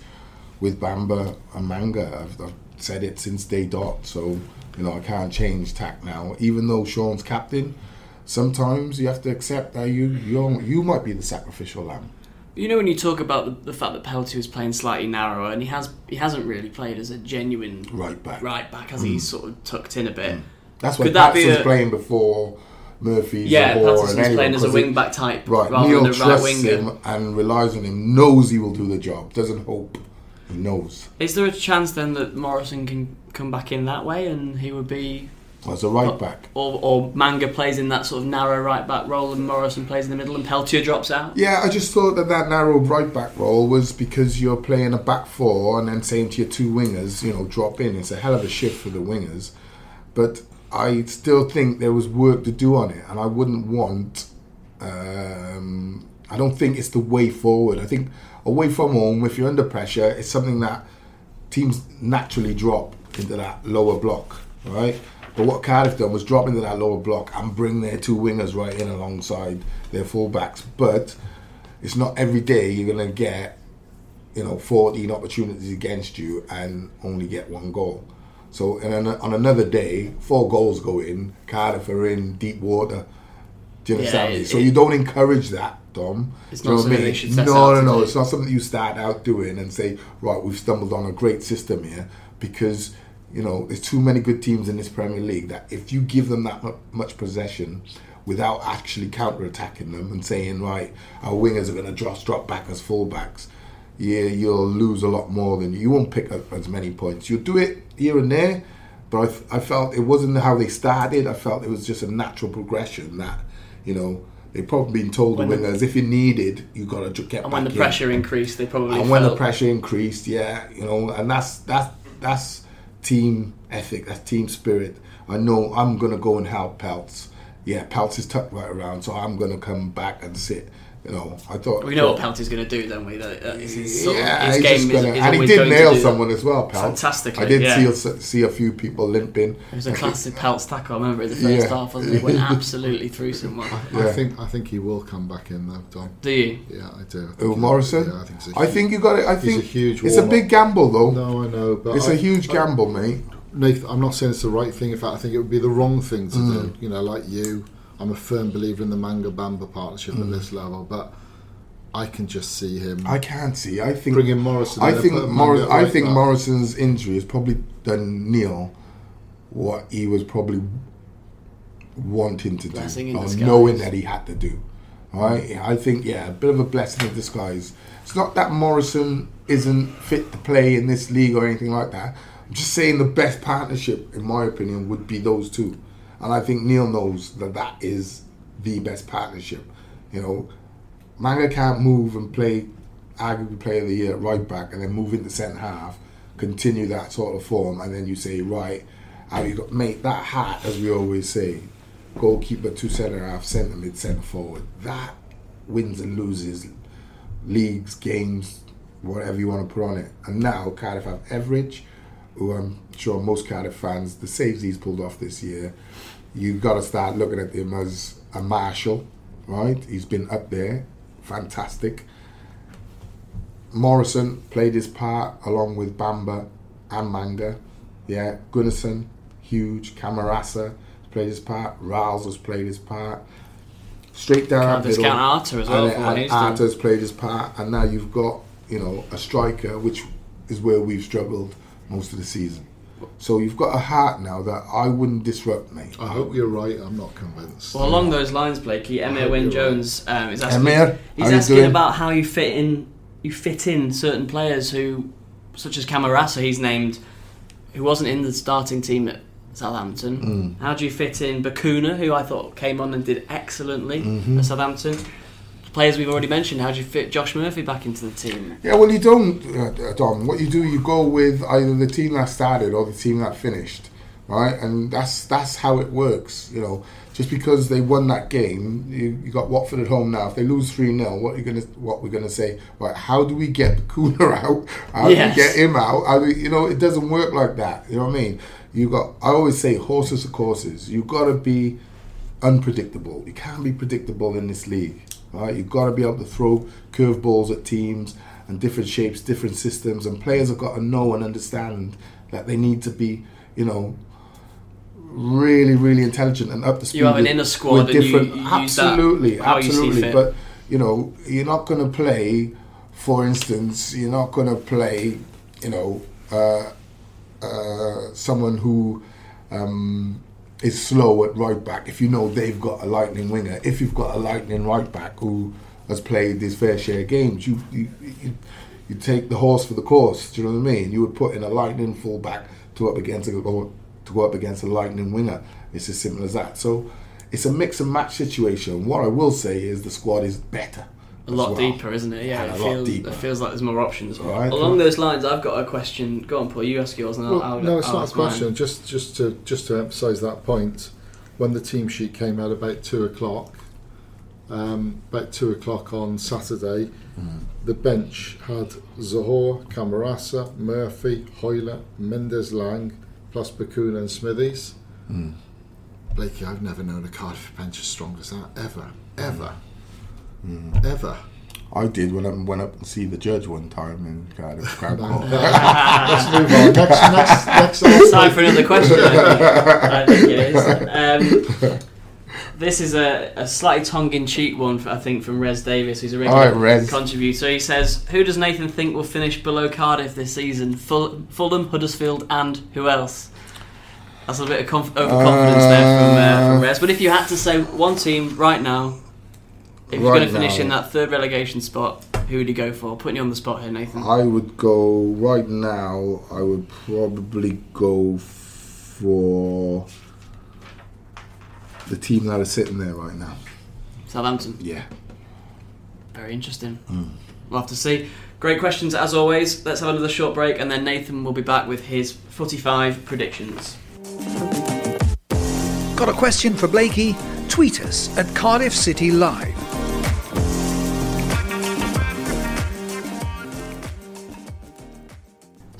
with Bamba and Manga. I've, I've said it since day dot, so you know I can't change tack now. Even though Sean's captain, sometimes you have to accept that you you you might be the sacrificial lamb. You know when you talk about the, the fact that Pelty was playing slightly narrower, and he has he hasn't really played as a genuine Right back. right back, as he's mm. sort of tucked in a bit. Mm. That's what Could that be Paterson's a- playing before Murphy. Yeah, Zohore, Paterson's and anyone, playing as a wing back type Right, rather Neil than a right trusts winger. him and relies on him. Knows he will do the job. Doesn't hope. He knows. Is there a chance then that Morrison can come back in that way, and he would be, As a right back. or, or Manga plays in that sort of narrow right back role, and Morrison plays in the middle, and Peltier drops out? Yeah, I just thought that that narrow right back role was because you're playing a back four and then saying to your two wingers, you know, drop in. It's a hell of a shift for the wingers. But I still think there was work to do on it, and I wouldn't want. Um, I don't think it's the way forward. I think away from home, if you're under pressure, it's something that teams naturally drop into that lower block, right? But what Cardiff done was drop into that lower block and bring their two wingers right in alongside their fullbacks. But it's not every day you're going to get, you know, 14 opportunities against you and only get one goal. So, on, on another day, four goals go in, Cardiff are in deep water. Do you Yeah, understand me? it- So it- you don't encourage that, Dom. It's Do you not know what I something mean? they should set No, no, no. It's not something you start out doing and say, right, we've stumbled on a great system here because you know there's too many good teams in this Premier League that if you give them that much possession without actually counter-attacking them and saying, right, our wingers are going to drop drop back as fullbacks, yeah, you'll lose a lot more than you won't pick up as many points. You'll do it here and there, but I felt it wasn't how they started. I felt it was just a natural progression that you know. They've probably been told When the the- wingers, if you needed, you got to get And when the in pressure increased, they probably and when the pressure increased, yeah, you know, and that's that's that's team ethic, that's team spirit. I know I'm gonna go and help Pelts. Yeah, Pelts is tucked right around, so I'm gonna come back and sit. You know, I thought We know what Pelty's going to do, don't we? That, that is his, yeah, his game is, gonna, is and he did nail do that. someone as well, Pelts. Fantastically, I did yeah. see see a few people limping. It was a classic Pelt's tackle. I remember it the first Yeah. half, wasn't it? Went absolutely through someone. I Yeah. think I think he will come back in though, Dom. Do you? Yeah, I do. I think Oh, Morrison. Yeah, I think. It's a I huge- think you got it. I he's think a huge it's a warm-up. big gamble, though. No, I know, but it's a a huge gamble, mate. Nathan, I'm not saying it's the right thing. In fact, I think it would be the wrong thing to Mm. do. You know, like you, I'm a firm believer in the Manga Bamba partnership Mm. at this level, but I can just see him I can't see. I think bringing Morrison. I think Morris, I right think back. Morrison's injury has probably done Neil what he was probably wanting to Blessing do, in or disguise. knowing that he had to do. Right? I think yeah, a bit of a blessing in disguise. It's not that Morrison isn't fit to play in this league or anything like that. I'm just saying the best partnership, in my opinion, would be those two, and I think Neil knows that that is the best partnership. You know, Manga can't move and play arguably player of the year right back and then move into centre half, continue that sort of form, and then you say, right, have you got mate that hat, as we always say, goalkeeper, two centre half, centre mid, centre forward. That wins and loses leagues, games, whatever you want to put on it. And now Cardiff have Etheridge, who I'm sure most Cardiff fans, the saves he's pulled off this year, you've got to start looking at him as a marshal, right? He's been up there, fantastic. Morrison played his part along with Bamba and Manga. Yeah, Gunnarsson, huge. Camarasa played his part. Ralls has played his part. Straight down Can't middle. discount Arter as well And, and he's done. Arter's played his part, and now you've got you know a striker, which is where we've struggled most of the season. So you've got a heart now that I wouldn't disrupt, mate. I hope you're right. I'm not convinced. Well, along those lines, Blakey, Emir Wynne you're Jones um, is asking. Emir, he's asking about how you fit in. You fit in certain players who, such as Camarasa, he's named, who wasn't in the starting team at Southampton. Mm. How do you fit in Bacuna, who I thought came on and did excellently Mm-hmm. at Southampton? Players we've already mentioned. How do you fit Josh Murphy back into the team? Yeah, well, you don't, uh, Dom. What you do, you go with either the team that started or the team that finished, right? And that's that's how it works. You know, just because they won that game, you, you got Watford at home now. If they lose three 0 what are you gonna what we're gonna say? Right? How do we get Cooler out? How Yes. do we get him out? How do you know, it doesn't work like that. You know what I mean? You got. I always say horses are courses. You got to be unpredictable. You can't be predictable in this league. Right? You've got to be able to throw curveballs at teams and different shapes, different systems, and players have got to know and understand that they need to be, you know, really, really intelligent and up to speed. You have an inner squad with you- different. you use that absolutely, you absolutely. But you know, you're not going to play. For instance, you're not going to play. You know, uh, uh, someone who um, is slow at right back if you know they've got a lightning winger. If you've got a lightning right back who has played his fair share of games, you you, you you take the horse for the course. Do you know what I mean? You would put in a lightning fullback to up against a to go up against a lightning winger. It's as simple as that. So it's a mix and match situation. What I will say is the squad is better. A lot well. deeper, isn't it? Yeah, And it a lot feels, deeper. it feels like there's more options. Right. Along those lines, I've got a question. Go on, Paul. You ask yours, and I'll, Well, I'll, no, it's I'll not a ask mine. question. Just, just to, just to emphasise that point, when the team sheet came out about two o'clock, um, about two o'clock on Saturday, the bench had Zohore, Camarasa, Murphy, Hoilett, Mendes, Lang, plus Bacuna and Smithies. Blakey, I've never known a Cardiff bench as strong as that ever, ever, ever. I did when I went up and see the judge one time in Cardiff. Crown Court. Let's move on. Next, next, next. It's time for another question. I think, I think it is. Um, this is a, a slightly tongue-in-cheek one, for, I think, from Rez Davis, who's a regular All right, Rez. contributor. He says, "Who does Nathan think will finish below Cardiff this season? Ful- Fulham, Huddersfield, and who else?" That's a bit of conf- overconfidence there from, uh, from Uh, Rez. But if you had to say one team right now, if you're Right going to finish now. in that third relegation spot, who would you go for? Putting you on the spot here, Nathan. I would go right now. I would probably go for the team that are sitting there right now. Southampton. Yeah. Very interesting. Hmm. We'll have to see. Great questions as always. Let's have another short break and then Nathan will be back with his 45 predictions. Got a question for Blakey? Tweet us at Cardiff City Live.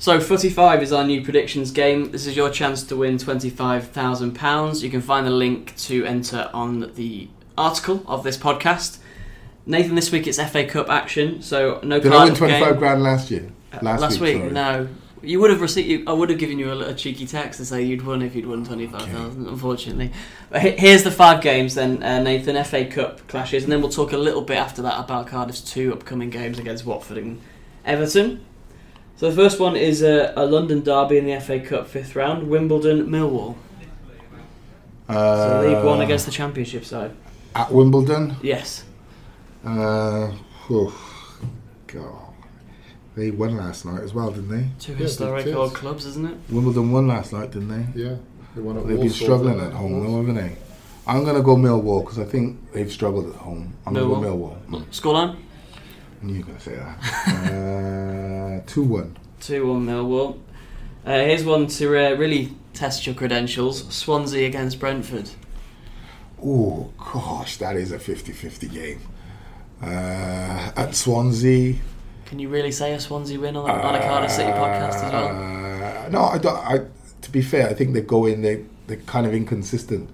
So, Footy 5 is our new predictions game. This is your chance to win £25,000. You can find the link to enter on the article of this podcast. Nathan, this week it's FA Cup action, so no Did I win Cardiff 25 game. grand last year? Last, week, sorry. no. You would have received. You, I would have given you a, a cheeky text to say you'd won if you'd won twenty five thousand. Unfortunately, but he- here's the five games then. Uh, Nathan, FA Cup clashes, and then we'll talk a little bit after that about Cardiff's two upcoming games against Watford and Everton. So the first one is a, a London derby in the FA Cup fifth round, Wimbledon Millwall. So Uh, League One against the Championship side. At Wimbledon. Yes. Uh, oh, God. They won last night as well, didn't they? Two Yeah, historic it is. old clubs, isn't it? Wimbledon won last night, didn't they? Yeah, they won at They've been struggling at home, though, haven't they? I'm going to go Millwall because I think they've struggled at home. I'm going to go Millwall. Scoreline. Knew you were going to say that. uh, 2 1. 2 1 Millwall. Uh, here's one to uh, really test your credentials Swansea against Brentford. Oh, gosh, that is a 50 50 game. Uh, at Swansea. Can you really say a Swansea win on, a- on a Cardiff City podcast as well? Uh, no, I don't. I, to be fair, I think they go in. They they're kind of inconsistent,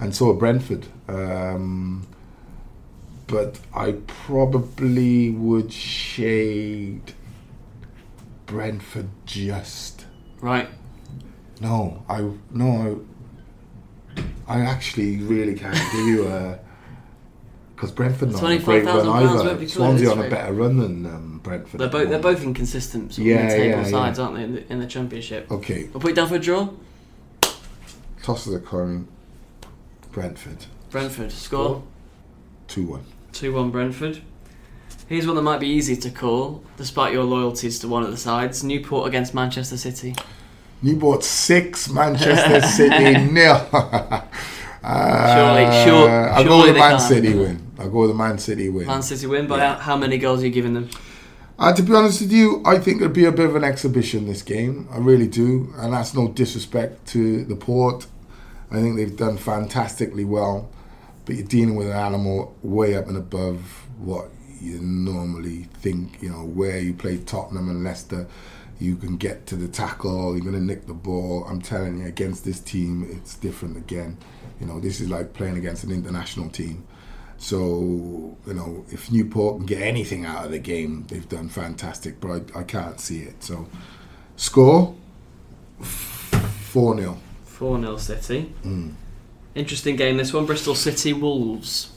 and so are Brentford. Um, but I probably would shade Brentford just. Right. No, I no. I, I actually really can't give you a. Because Brentford not on a great run £25,000 won't either. Swansea on a better run than um, Brentford. They're both they're both inconsistent sort of Yeah, mid-table yeah, sides, yeah. aren't they, in the, in the Championship? Okay, We'll put it down for a draw. toss of the coin. Brentford Brentford score two one. Two one Brentford. Here's one that might be easy to call, despite your loyalties to one of the sides. Newport against Manchester City. Newport six, Manchester City nil. uh, Surely- sure- I'll go with the Man. City win. I'll go with the Man City win. Man City win by Yeah. how, how many goals are you giving them? Uh, to be honest with you, I think it'll be a bit of an exhibition this game. I really do, and that's no disrespect to the port. I think they've done fantastically well, but you're dealing with an animal way up and above what you normally think. You know, where you play Tottenham and Leicester, you can get to the tackle, you're going to nick the ball. I'm telling you, against this team, it's different again. You know, this is like playing against an international team. So, you know, if Newport can get anything out of the game, they've done fantastic, but I, I can't see it. So, score 4 0. 4 0 City. Mm. Interesting game this one. Bristol City Wolves.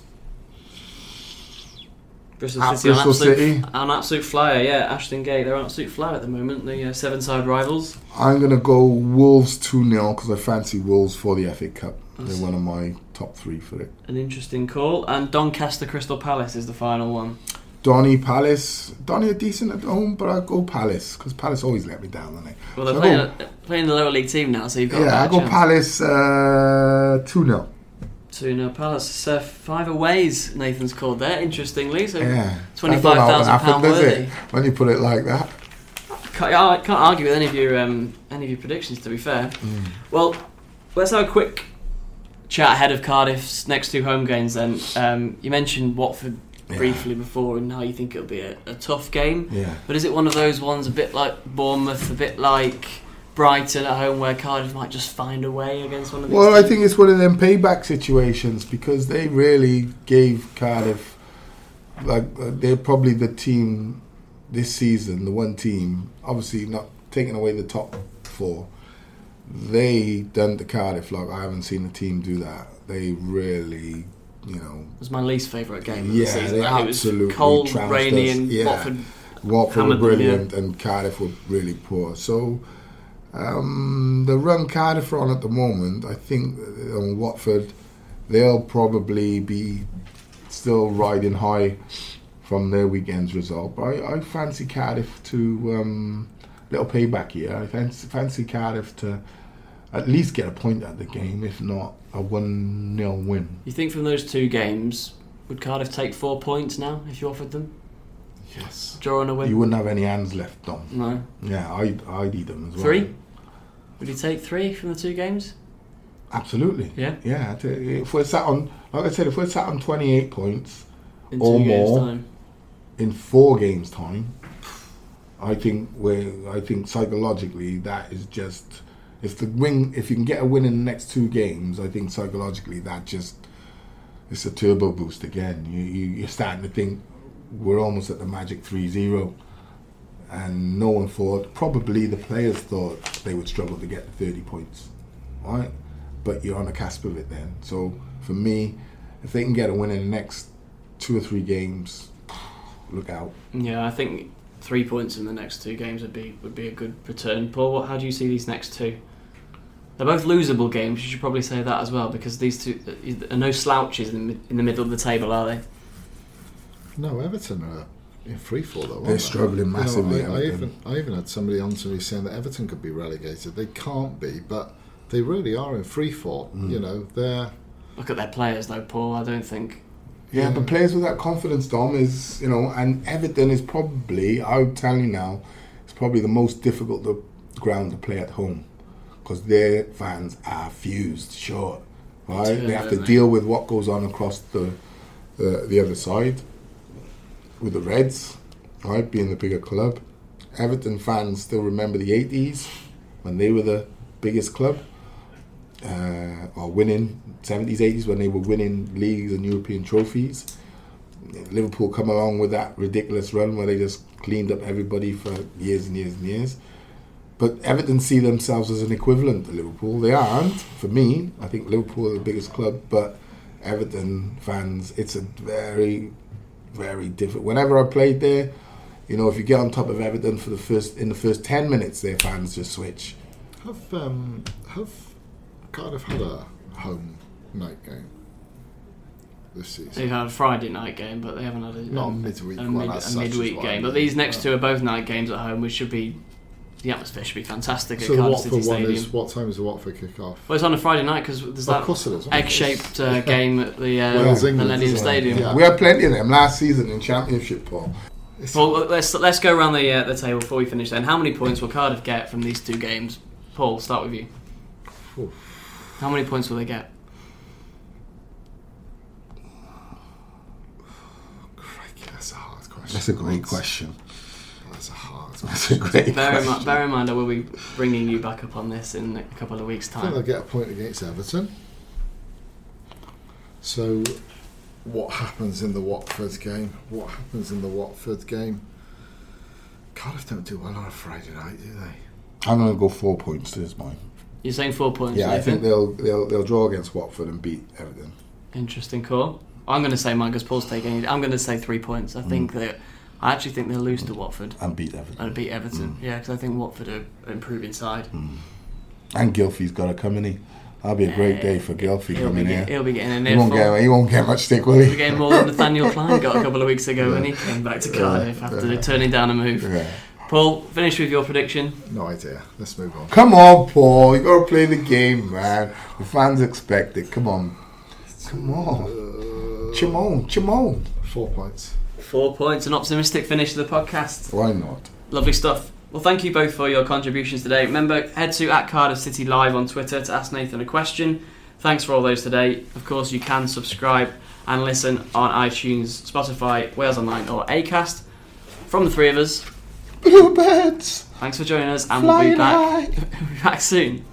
Bristol At City, Bristol absolute, City? on absolute flyer, yeah. Ashton Gate, they're on absolute flyer at the moment. The uh, Severnside rivals. I'm going to go Wolves 2 0 because I fancy Wolves for the FA Cup. They're one of my top three for it. An interesting call. And Doncaster Crystal Palace is the final one. Donny Palace. Donny are decent at home, but I go Palace because Palace always let me down, don't they? Well, they're So playing, go- playing the lower league team now, so you've got yeah, I go chance. Palace uh, 2 0. 2 0 Palace. Uh, five aways, Nathan's called there, interestingly. So Yeah. £25,000 That don't often happen, does worthy. it? When you put it like that. Can't, I can't argue with any of your um, any of your predictions. To be fair, Mm. well, let's have a quick chat ahead of Cardiff's next two home games. Then um, you mentioned Watford Yeah. briefly before, and how you think it'll be a, a tough game. Yeah. But is it one of those ones, a bit like Bournemouth, a bit like Brighton at home, where Cardiff might just find a way against one of these? Well, I think it's one of them payback situations because they really gave Cardiff like uh, they're probably the team this season, the one team, obviously not taking away the top four. They done the Cardiff like I haven't seen a team do that. They really, you know, It was my least favourite game of Yeah, the season. they Like, absolutely was cold, rainy, us. and Yeah. Watford. Watford were them, brilliant and Cardiff were really poor. So um, the run Cardiff are on at the moment, I think uh, on Watford, they'll probably be still riding high from their weekend's result. But I, I fancy Cardiff to um, little payback here. I fancy, fancy Cardiff to at least get a point at the game, if not a one 0 win. You think from those two games, would Cardiff take four points now if you offered them? Yes. Draw and a win? You wouldn't have any hands left, Dom. no. Yeah, I'd, I'd eat them as well. Three? Would you take three from the two games? Absolutely. Yeah. Yeah. If we're sat on, like I said, if we're sat on 28 points In Or games' more. time. in four games' time, I think we're. I think psychologically that is just. If the win, if you can get a win in the next two games, I think psychologically that just. It's a turbo boost again. You, you you're starting to think we're almost at the magic 3-0 and no one thought probably the players thought they would struggle to get the 30 points right but you're on the cusp of it then so for me if they can get a win in the next two or three games look out Yeah, I think three points in the next two games would be would be a good return. Paul, what, how do you see these next two? They're both losable games. You should probably say that as well because these two are no slouches in the, in the middle of the table, are they? No, Everton are in free fall though. They're they? struggling You know, massively, I, I even I even had somebody on to me saying that Everton could be relegated. They can't be, but they really are in free fall. Mm. You know, they're Look at their players though, Paul. I don't think yeah, but players with that confidence Dom is you know and Everton is probably I'll tell you now it's probably the most difficult ground to play at home because their fans are fused short right? Yeah, they have to deal with what goes on across the the, the other side with the Reds right being the bigger club. Everton fans still remember the 80s when they were the biggest club uh, or winning 70s 80s when they were winning leagues and European trophies. Liverpool come along with that ridiculous run where they just cleaned up everybody for years and years and years. But Everton see themselves as an equivalent to Liverpool. They aren't, for me. I think Liverpool are the biggest club, but Everton fans, it's a very, very different. Whenever I played there, you know, if you get on top of Everton for the first in the first ten minutes, their fans just switch. have um, have Cardiff had a home night game this season. they've had a Friday night game, but they haven't had a, Not a a- midweek a, one mid- as a midweek what I game. But these next Yeah. two are both night games at home, which should be the atmosphere should be fantastic So at Cardiff Watford City one Stadium. is what time is the Watford kick off? Well, it's on a Friday night because there's Of that course it is. egg-shaped uh, game at the uh, Wales, England, Millennium isn't? Stadium. Yeah. We had plenty of them last season in Championship, Paul. Well, let's let's go around the uh, the table before we finish. Then, how many points will Cardiff get from these two games? Paul, start with you. Oof. How many points will they get? Crikey, that's a hard question. That's a great question. That's a hard That's a question. great Bear in, question. mi- bear in mind, I will be bringing you back up on this in a couple of weeks' time. I think they'll get a point against Everton. So, what happens in the Watford game? What happens in the Watford game? Cardiff don't do well on a Friday night, do they? I'm going to go four points to this mine. You're saying four points. Yeah, I Nathan? think they'll they'll they'll draw against Watford and beat Everton. Interesting call. I'm going to say mine because Paul's taking. I'm going to say three points. I think mm. that I actually think they'll lose to Watford And beat Everton. and beat Everton. Mm. Yeah, because I think Watford are an improving side. Mm. And Gylfi's got to come in. He. That'll be a great day for Gilfie coming get, here. he'll be getting an He won't get he won't get much stick, will He'll be getting more than Nathaniel Clyne got a couple of weeks ago when he came back to Cardiff after turning down a move. Yeah. Paul, finish with your prediction. No idea. Let's move on. Come on, Paul. You got to play the game, man. The fans expect it. Come on. Come on. Uh, Chimon, Chimon. Four points. Four points, an optimistic finish to the podcast. Why not? Lovely stuff. Well, thank you both for your contributions today. Remember, head to at Cardiff City Live on Twitter to ask Nathan a question. Thanks for all those today. Of course, you can subscribe and listen on iTunes, Spotify, Wales Online, or Acast. From the three of us, Bluebirds thanks for joining us, and we'll be back. we'll be back soon.